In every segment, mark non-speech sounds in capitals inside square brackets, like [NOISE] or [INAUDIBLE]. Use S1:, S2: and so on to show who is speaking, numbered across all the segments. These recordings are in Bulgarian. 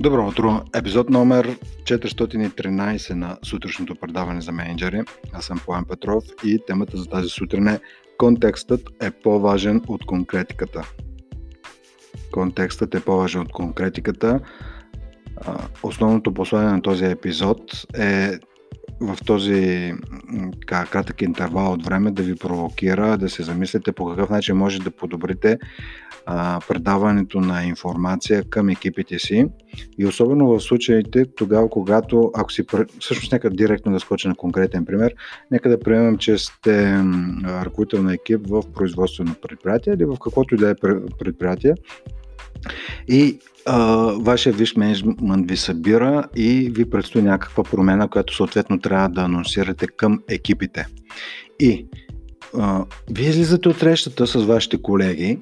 S1: Добро утро! Епизод номер 413 на сутрешното предаване за менеджери. Аз съм Поян Петров и темата за тази сутрин е Контекстът е по-важен от конкретиката. Контекстът е по-важен от конкретиката. Основното послание на този епизод е в този кратък интервал от време да ви провокира да се замислите по какъв начин може да подобрите а, предаването на информация към екипите си. И особено в случаите тогава, когато, ако си, всъщност нека директно да скоча на конкретен пример, нека да приемем, че сте ръководител на екип в производствено предприятие или в каквото и да е предприятие и а, вашия виш менеджмент ви събира и ви предстои някаква промена, която съответно трябва да анонсирате към екипите. И а, вие излизате от срещата с вашите колеги,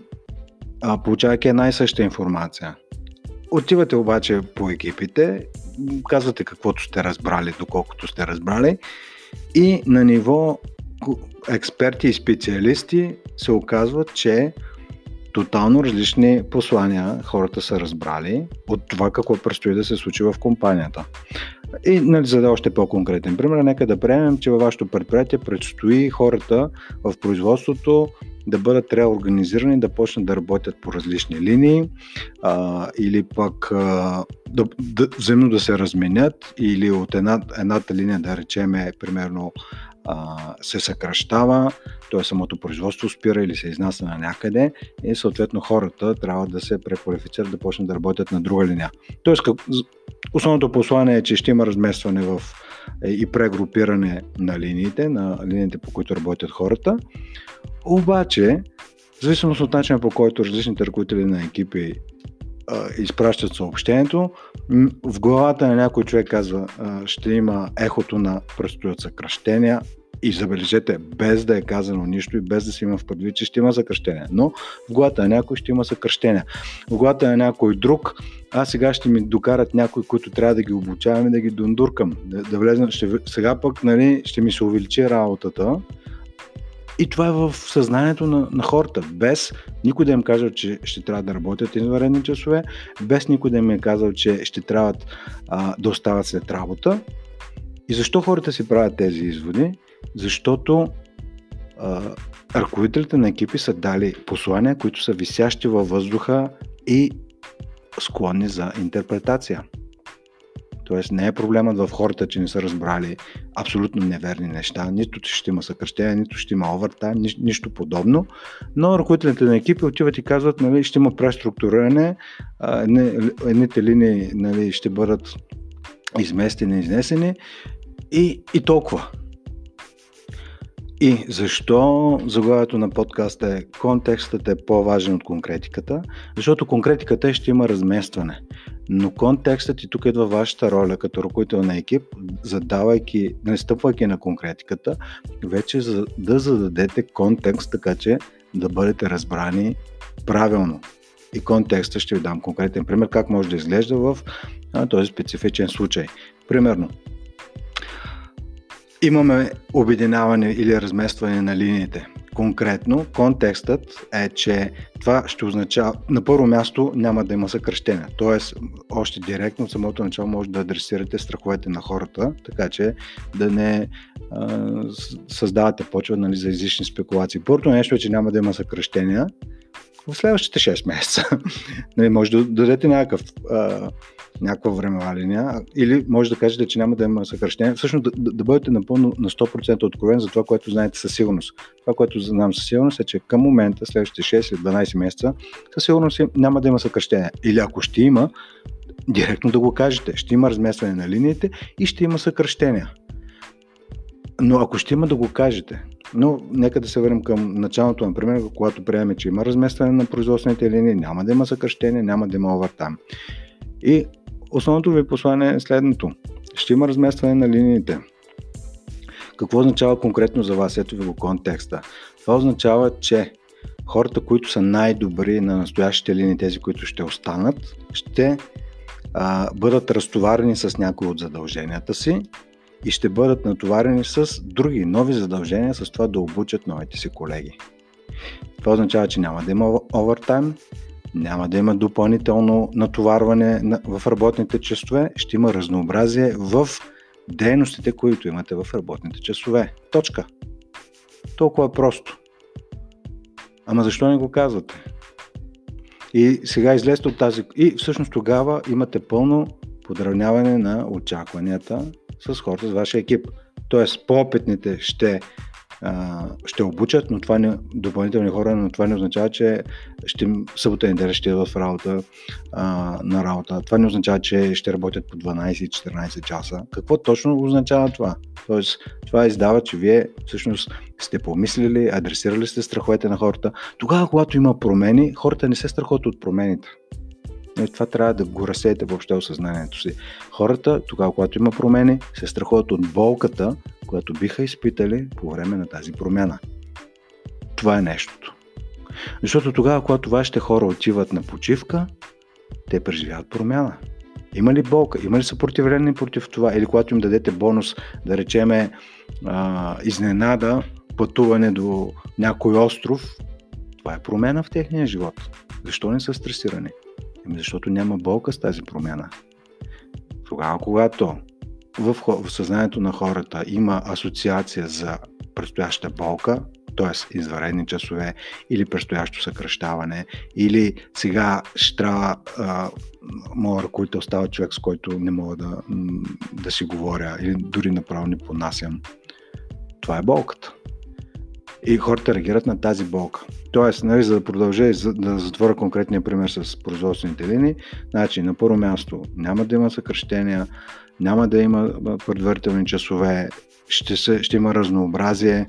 S1: а, получавайки една и съща информация. Отивате обаче по екипите, казвате каквото сте разбрали, доколкото сте разбрали и на ниво експерти и специалисти се оказва, че тотално различни послания хората са разбрали от това какво предстои да се случи в компанията. И нали, за да е още по-конкретен пример, нека да приемем, че във вашето предприятие предстои хората в производството да бъдат реорганизирани, да почнат да работят по различни линии а, или пък а, да, да, взаимно да се разменят или от една, едната линия да речеме примерно а, се съкръщава, т.е. самото производство спира или се изнася на някъде и съответно хората трябва да се преквалифицират, да почнат да работят на друга линия. Тоест, как, основното послание е, че ще има разместване в е, и прегрупиране на линиите, на линиите по които работят хората. Обаче, в зависимост от начина по който различните ръководители на екипи изпращат съобщението. В главата на някой човек казва, ще има ехото на предстоят съкръщения и забележете, без да е казано нищо и без да си има в предвид, че ще има съкръщения. Но в главата на някой ще има съкръщения. В главата на някой друг, а сега ще ми докарат някой, които трябва да ги обучавам и да ги дундуркам. Да, да влезна, ще, сега пък нали, ще ми се увеличи работата и това е в съзнанието на, на хората, без никой да им каже, че ще трябва да работят извънредни часове, без никой да им е казал, че ще трябва да остават след работа. И защо хората си правят тези изводи? Защото а, ръководителите на екипи са дали послания, които са висящи във въздуха и склонни за интерпретация. Тоест не е проблемът в хората, че не са разбрали абсолютно неверни неща. Нито ще има съкръщение, нито ще има овертайм, ни, нищо подобно. Но ръководителите на екипи отиват и казват, нали, ще има преструктуриране, едните линии нали, ще бъдат изместени, изнесени и, и толкова. И защо заглавието на подкаста е контекстът е по-важен от конкретиката? Защото конкретиката ще има разместване. Но контекстът и тук идва вашата роля като ръководител на екип, задавайки, настъпвайки на конкретиката, вече за да зададете контекст, така че да бъдете разбрани правилно. И контекста ще ви дам конкретен пример как може да изглежда в а, този специфичен случай. Примерно, имаме обединяване или разместване на линиите. Конкретно, контекстът е, че това ще означава, на първо място няма да има съкръщения. Тоест, още директно от самото начало може да адресирате страховете на хората, така че да не а, създавате почва нали, за излишни спекулации. Първото нещо е, че няма да има съкръщения в следващите 6 месеца. [LAUGHS] нали, може да дадете някакъв а, някаква времева линия, или може да кажете, че няма да има съкръщение. Всъщност да, да, да бъдете напълно на 100% откровен за това, което знаете със сигурност. Това, което знам със сигурност е, че към момента, следващите 6 или 12 месеца, със сигурност няма да има съкръщение. Или ако ще има, директно да го кажете. Ще има разместване на линиите и ще има съкръщения. Но ако ще има да го кажете, но нека да се върнем към началото, например, когато приемем, че има разместване на производствените линии, няма да има съкръщение, няма да има овертайм. И Основното ви послание е следното. Ще има разместване на линиите. Какво означава конкретно за вас? Ето ви го контекста. Това означава, че хората, които са най-добри на настоящите линии, тези, които ще останат, ще а, бъдат разтоварени с някои от задълженията си и ще бъдат натоварени с други нови задължения, с това да обучат новите си колеги. Това означава, че няма да има овертайм, няма да има допълнително натоварване в работните часове, ще има разнообразие в дейностите, които имате в работните часове. Точка. Толкова е просто. Ама защо не го казвате? И сега излезте от тази... И всъщност тогава имате пълно подравняване на очакванията с хората с вашия екип. Тоест, по-опитните ще ще обучат, но това не, допълнителни хора, но това не означава, че ще събота и неделя ще в работа а, на работа. Това не означава, че ще работят по 12-14 часа. Какво точно означава това? Тоест, това издава, че вие всъщност сте помислили, адресирали сте страховете на хората. Тогава, когато има промени, хората не се страхуват от промените. И това трябва да го разсеете въобще осъзнанието си. Хората, тогава, когато има промени, се страхуват от болката, която биха изпитали по време на тази промяна. Това е нещото. Защото тогава, когато вашите хора отиват на почивка, те преживяват промяна. Има ли болка? Има ли съпротивление против това? Или когато им дадете бонус, да речеме а, изненада, пътуване до някой остров, това е промяна в техния живот. Защо не са стресирани? Защото няма болка с тази промяна. Тогава, когато в съзнанието на хората има асоциация за предстояща болка, т.е. изваредни часове или предстоящо съкръщаване, или сега ще трябва моят ръководител става човек, с който не мога да, да си говоря или дори направо не понасям. Това е болката. И хората реагират на тази болка. Тоест, нали, за да продължа и за да затворя конкретния пример с производствените линии, значи на първо място няма да има съкръщения, няма да има предварителни часове, ще, се, ще има разнообразие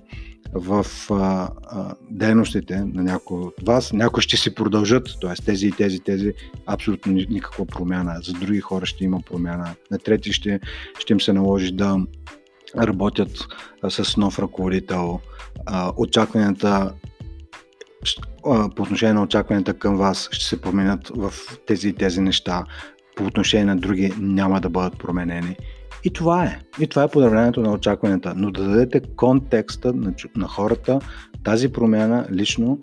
S1: в а, а, дейностите на някои от вас. Някои ще си продължат, т.е. тези и тези, тези, абсолютно никаква промяна. За други хора ще има промяна. На трети ще, ще им се наложи да работят с нов ръководител. Очакванията по отношение на очакванията към вас ще се променят в тези и тези неща по отношение на други няма да бъдат променени. И това е. И това е подавлението на очакванията. Но да дадете контекста на, на хората, тази промяна лично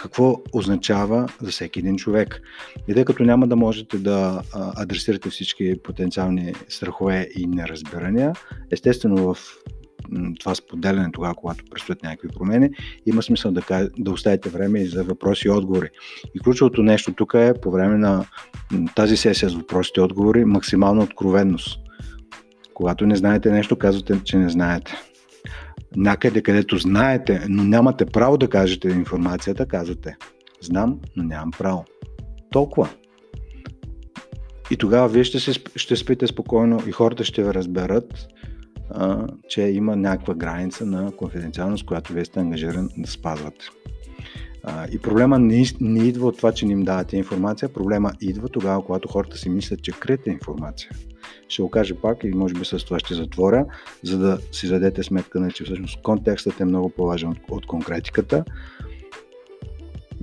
S1: какво означава за всеки един човек. И тъй като няма да можете да адресирате всички потенциални страхове и неразбирания, естествено в това споделяне тогава, когато предстоят някакви промени, има смисъл да, да оставите време и за въпроси и отговори. И ключовото нещо тук е по време на тази сесия с въпросите и отговори максимална откровенност. Когато не знаете нещо, казвате, че не знаете. Някъде, където знаете, но нямате право да кажете информацията, казвате. Знам, но нямам право. Толкова. И тогава вие ще, се, ще спите спокойно и хората ще ви разберат а, че има някаква граница на конфиденциалност, която вие сте ангажиран да спазвате. А, и проблема не, не идва от това, че не им давате информация, проблема идва тогава, когато хората си мислят, че криете информация. Ще го кажа пак и може би с това ще затворя, за да си дадете сметка, че значи всъщност контекстът е много по-важен от конкретиката.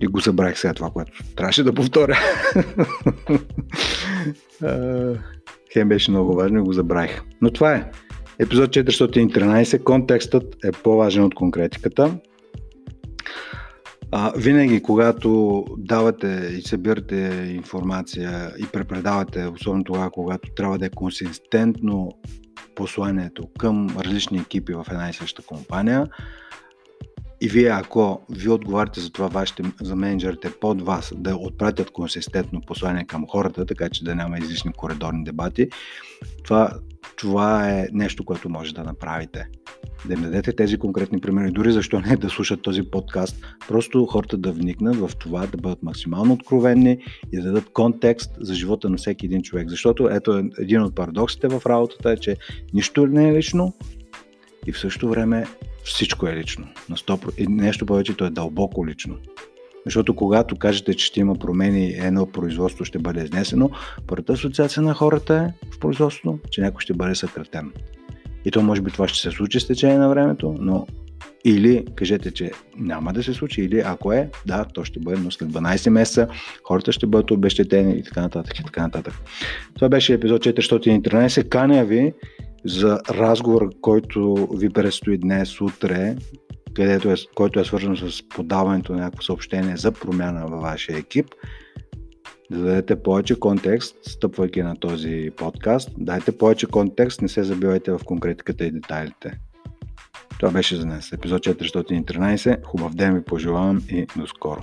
S1: И го забравих сега това, което трябваше да повторя. [LAUGHS] Хем беше много важно и го забравих. Но това е. Епизод 413. Контекстът е по-важен от конкретиката. А, винаги, когато давате и събирате информация и препредавате, особено тогава, когато трябва да е консистентно посланието към различни екипи в една и съща компания, и вие, ако ви отговаряте за това, вашите, за менеджерите под вас да отпратят консистентно послание към хората, така че да няма излишни коридорни дебати, това, това е нещо, което може да направите. Да им дадете тези конкретни примери, дори защо не да слушат този подкаст, просто хората да вникнат в това, да бъдат максимално откровенни и да дадат контекст за живота на всеки един човек. Защото ето един от парадоксите в работата е, че нищо не е лично и в същото време всичко е лично. На 100%. И нещо повече, то е дълбоко лично. Защото когато кажете, че ще има промени, едно производство ще бъде изнесено, първата асоциация на хората е в производството, че някой ще бъде съкратен. И то може би това ще се случи с течение на времето, но или кажете, че няма да се случи, или ако е, да, то ще бъде, но след 12 месеца хората ще бъдат обещетени и така нататък и така нататък. Това беше епизод 413. Каня ви за разговор, който ви предстои днес, утре, където е, който е свързан с подаването на някакво съобщение за промяна във вашия екип. да дадете повече контекст, стъпвайки на този подкаст. Дайте повече контекст, не се забивайте в конкретиката и детайлите. Това беше за днес. Епизод 413. Хубав ден ви пожелавам и до скоро.